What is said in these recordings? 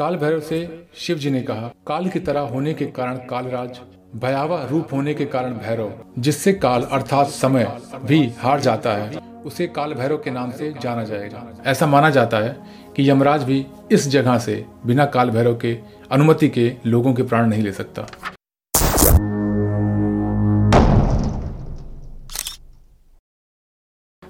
काल भैरव से शिव जी ने कहा, काल की तरह होने के कारण कालराज, भयावह रूप होने के कारण भैरव, जिससे काल अर्थात समय भी हार जाता है, उसे काल भैरव के नाम से जाना जाएगा। ऐसा माना जाता है कि यमराज भी इस जगह से बिना काल भैरव के अनुमति के लोगों के प्राण नहीं ले सकता।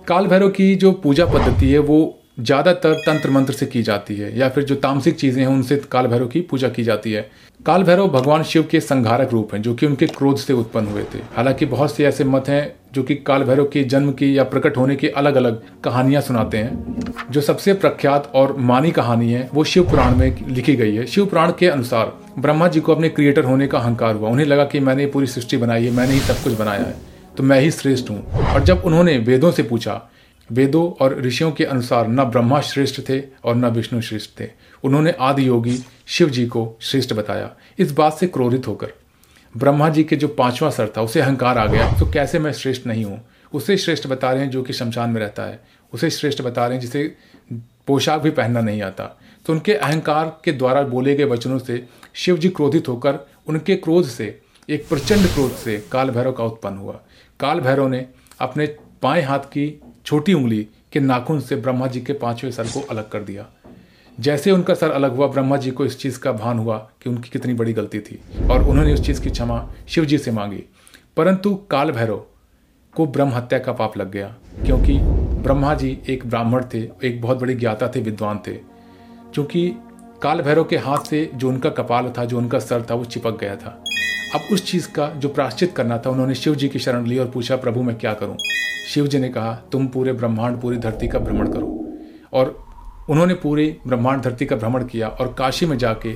काल भैरव की जो पूजा पद्धति है, वो ज़्यादातर तंत्र मंत्र से की जाती है, या फिर जो तामसिक चीज़ें हैं, उनसे काल भैरव की पूजा की जाती है। काल भैरव भगवान शिव के संघारक रूप हैं, जो कि उनके क्रोध से उत्पन्न हुए थे। हालाँकि बहुत से ऐसे मत हैं, जो कि काल भैरव के जन्म की या प्रकट होने की अलग अलग कहानियाँ सुनाते हैं। जो सबसे प्रख्यात और मानी कहानी है, वो शिव पुराण में लिखी गई है। शिव पुराण के अनुसार ब्रह्मा जी को अपने क्रिएटर होने का अहंकार हुआ। उन्हें लगा कि मैंने पूरी सृष्टि बनाई है, मैंने ही सब कुछ बनाया है तो मैं ही श्रेष्ठ हूँ। और जब उन्होंने वेदों से पूछा वेदों और ऋषियों के अनुसार न ब्रह्मा श्रेष्ठ थे और न विष्णु श्रेष्ठ थे। उन्होंने आदि योगी शिव जी को श्रेष्ठ बताया। इस बात से क्रोधित होकर, ब्रह्मा जी के जो पांचवा सर था, उसे अहंकार आ गया। तो कैसे मैं श्रेष्ठ नहीं हूँ? उसे श्रेष्ठ बता रहे हैं जो कि शमशान में रहता है। उसे श्रेष्ठ बता रहे हैं जिसे पोशाक भी पहनना नहीं आता। तो उनके अहंकार के द्वारा बोले गए वचनों से शिव जी क्रोधित होकर, उनके क्रोध से, एक प्रचंड क्रोध से काल भैरव का उत्पन्न हुआ। काल भैरव ने अपने बाएँ हाथ की छोटी उंगली के नाखून से ब्रह्मा जी के पाँचवें सर को अलग कर दिया। जैसे उनका सर अलग हुआ, ब्रह्मा जी को इस चीज़ का भान हुआ कि उनकी कितनी बड़ी गलती थी और उन्होंने उस चीज़ की क्षमा शिव जी से मांगी। परंतु काल भैरव को ब्रह्म हत्या का पाप लग गया, क्योंकि ब्रह्मा जी एक ब्राह्मण थे, एक बहुत बड़े ज्ञाता थे, विद्वान थे। क्योंकि काल भैरव के हाथ से जो उनका कपाल था, जो उनका सर था, वो चिपक गया था। अब उस चीज़ का जो प्राश्चित करना था, उन्होंने शिव जी की शरण ली और पूछा, प्रभु, मैं क्या करूँ? शिव जी ने कहा, तुम पूरे ब्रह्मांड, पूरी धरती का भ्रमण करो। और उन्होंने पूरे ब्रह्मांड, धरती का भ्रमण किया और काशी में जाके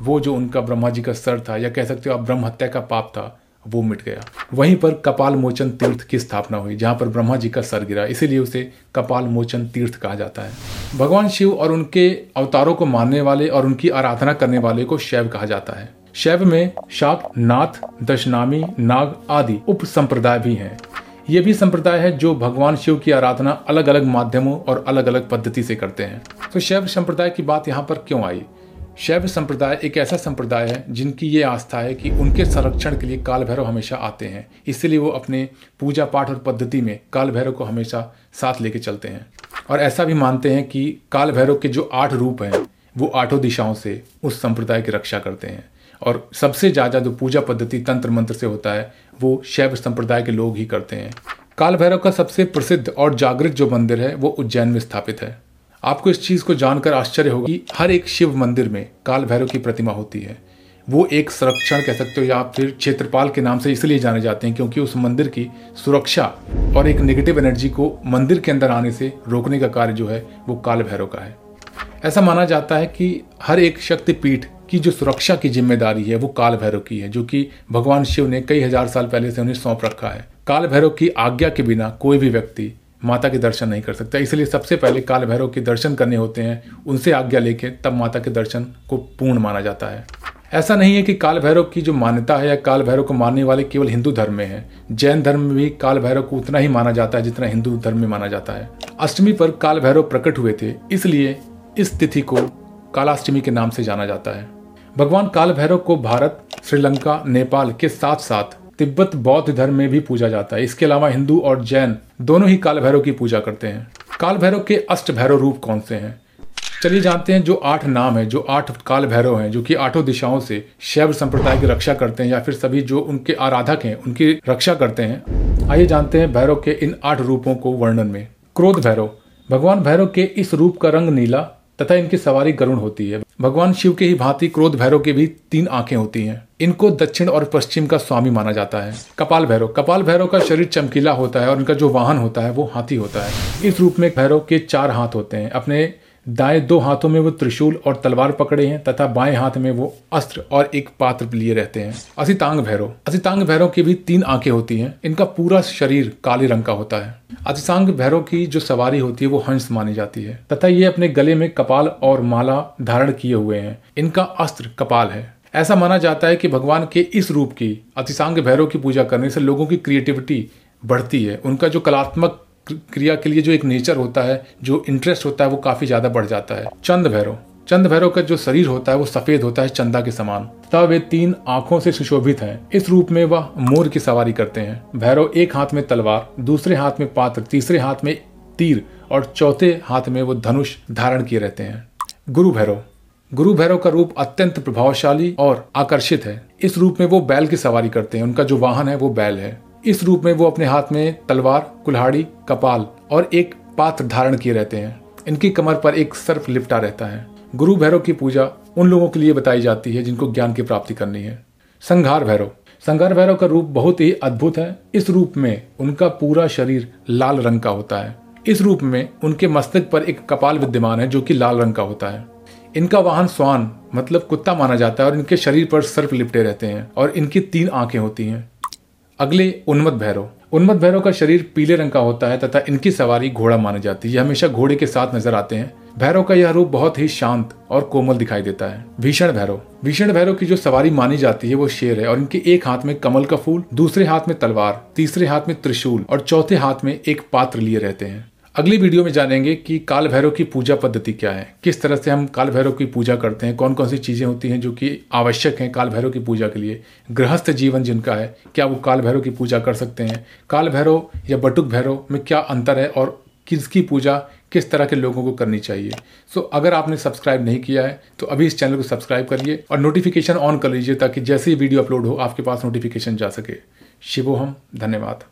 वो जो उनका ब्रह्मा जी का सर था, या कह सकते हो आप ब्रह्म हत्या का पाप था वो मिट गया। वहीं पर कपाल मोचन तीर्थ की स्थापना हुई, जहाँ पर ब्रह्मा जी का सर गिरा। इसीलिए उसे कपाल मोचन तीर्थ कहा जाता है। भगवान शिव और उनके अवतारों को मानने वाले और उनकी आराधना करने वाले को शैव कहा जाता है। शैव में शाक, नाथ, दशनामी, नाग आदि उप संप्रदाय भी हैं। ये भी संप्रदाय है जो भगवान शिव की आराधना अलग अलग माध्यमों और अलग अलग पद्धति से करते हैं। तो शैव संप्रदाय की बात यहाँ पर क्यों आई? शैव संप्रदाय एक ऐसा संप्रदाय है जिनकी ये आस्था है कि उनके संरक्षण के लिए काल भैरव हमेशा आते हैं। इसलिए वो अपने पूजा पाठ और पद्धति में काल भैरव को हमेशा साथ लेके चलते हैं। और ऐसा भी मानते हैं कि काल भैरव के जो आठ रूप हैं, वो आठों दिशाओं से उस संप्रदाय की रक्षा करते हैं। और सबसे ज़्यादा जो पूजा पद्धति तंत्र मंत्र से होता है, वो शैव संप्रदाय के लोग ही करते हैं। काल भैरव का सबसे प्रसिद्ध और जागृत जो मंदिर है, वो उज्जैन में स्थापित है। आपको इस चीज़ को जानकर आश्चर्य होगी हर एक शिव मंदिर में काल भैरव की प्रतिमा होती है। वो एक संरक्षण कह सकते हो या फिर क्षेत्रपाल के नाम से इसलिए जाने जाते हैं क्योंकि उस मंदिर की सुरक्षा और एक नेगेटिव एनर्जी को मंदिर के अंदर आने से रोकने का कार्य जो है, वो काल भैरव का है। ऐसा माना जाता है कि हर एक शक्तिपीठ की जो सुरक्षा की ज़िम्मेदारी है, वो काल भैरव की है, जो कि भगवान शिव ने कई हज़ार साल पहले से उन्हें सौंप रखा है। काल भैरव की आज्ञा के बिना कोई भी व्यक्ति माता के दर्शन नहीं कर सकता। इसलिए सबसे पहले काल भैरव के दर्शन करने होते हैं, उनसे आज्ञा लेके तब माता के दर्शन को पूर्ण माना जाता है। ऐसा नहीं है कि काल भैरव की जो मान्यता है या काल भैरव को मानने वाले केवल हिंदू धर्म में है। जैन धर्म में भी काल भैरव को उतना ही माना जाता है जितना हिंदू धर्म में माना जाता है। अष्टमी पर काल भैरव प्रकट हुए थे, इसलिए इस तिथि को कालाष्टमी के नाम से जाना जाता है। भगवान काल भैरव को भारत, श्रीलंका, नेपाल के साथ साथ तिब्बत बौद्ध धर्म में भी पूजा जाता है। इसके अलावा हिंदू और जैन दोनों ही काल भैरव की पूजा करते हैं। काल भैरव के अष्ट भैरव रूप कौन से हैं? चलिए जानते हैं जो आठ नाम है, जो आठ काल भैरव हैं, जो कि आठों दिशाओं से शैव संप्रदाय की रक्षा करते हैं या फिर सभी जो उनके आराधक हैं, उनकी रक्षा करते हैं। आइए जानते हैं भैरव के इन आठ रूपों को वर्णन में। क्रोध भैरव। भगवान भैरव के इस रूप का रंग नीला तथा इनकी सवारी गरुण होती है। भगवान शिव के ही भांति क्रोध भैरव के भी तीन आँखें होती हैं। इनको दक्षिण और पश्चिम का स्वामी माना जाता है। कपाल भैरव। कपाल भैरव का शरीर चमकीला होता है और इनका जो वाहन होता है, वो हाथी होता है। इस रूप में भैरव के चार हाथ होते हैं। अपने दाएँ दो हाथों में वो त्रिशूल और तलवार पकड़े हैं, तथा बाएँ हाथ में वो अस्त्र और एक पात्र लिए रहते हैं। असितांग भैरव। असितांग भैरव की भी तीन आँखें होती हैं। इनका पूरा शरीर काले रंग का होता है। अतिसांग भैरव की जो सवारी होती है, वो हंस मानी जाती है, तथा ये अपने गले में कपाल और माला धारण किए हुए हैं। इनका अस्त्र कपाल है। ऐसा माना जाता है कि भगवान के इस रूप की अतिसांग भैरव की पूजा करने से लोगों की क्रिएटिविटी बढ़ती है। उनका जो कलात्मक क्रिया के लिए जो एक नेचर होता है, जो इंटरेस्ट होता है, वो काफ़ी ज़्यादा बढ़ जाता है। चंद भैरव। चंद भैरव का जो शरीर होता है, वो सफ़ेद होता है, चंदा के समान। तथा वे तीन आँखों से सुशोभित हैं। इस रूप में वह मोर की सवारी करते हैं। भैरव एक हाथ में तलवार, दूसरे हाथ में पात्र, तीसरे हाथ में तीर और चौथे हाथ में वो धनुष धारण किए रहते हैं। गुरु भैरव। गुरु भैरव का रूप अत्यंत प्रभावशाली और आकर्षित है। इस रूप में वो बैल की सवारी करते हैं। उनका जो वाहन है, वो बैल है। इस रूप में वो अपने हाथ में तलवार, कुल्हाड़ी, कपाल और एक पात्र धारण किए रहते हैं। इनकी कमर पर एक सर्फ लिपटा रहता है। गुरु भैरव की पूजा उन लोगों के लिए बताई जाती है जिनको ज्ञान की प्राप्ति करनी है। संघार भैरव। संघार भैरव का रूप बहुत ही अद्भुत है। इस रूप में उनका पूरा शरीर लाल रंग का होता है। इस रूप में उनके मस्तक पर एक कपाल विद्यमान है जो कि लाल रंग का होता है। इनका वाहन स्वान मतलब कुत्ता माना जाता है और इनके शरीर पर सर्प लिपटे रहते हैं और इनकी तीन आँखें होती हैं। अगले उन्मत भैरव। उन्मत भैरव का शरीर पीले रंग का होता है तथा इनकी सवारी घोड़ा मानी जाती है। हमेशा घोड़े के साथ नज़र आते हैं। भैरव का यह रूप बहुत ही शांत और कोमल दिखाई देता है। भीषण भैरव। भीषण भैरव की जो सवारी मानी जाती है, वो शेर है और इनके एक हाथ में कमल का फूल, दूसरे हाथ में तलवार, तीसरे हाथ में त्रिशूल और चौथे हाथ में एक पात्र लिए रहते हैं। अगली वीडियो में जानेंगे कि काल भैरव की पूजा पद्धति क्या है। किस तरह से हम काल भैरव की पूजा करते हैं कौन कौन सी चीज़ें होती हैं जो कि आवश्यक हैं काल भैरव की पूजा के लिए। गृहस्थ जीवन जिनका है क्या वो काल भैरव की पूजा कर सकते हैं? काल भैरव या बटुक भैरव में क्या अंतर है और किसकी पूजा किस तरह के लोगों को करनी चाहिए? सो so, अगर आपने सब्सक्राइब नहीं किया है तो अभी इस चैनल को सब्सक्राइब करिए और नोटिफिकेशन ऑन कर लीजिए ताकि जैसे ही वीडियो अपलोड हो आपके पास नोटिफिकेशन जा सके। शिवो हम धन्यवाद।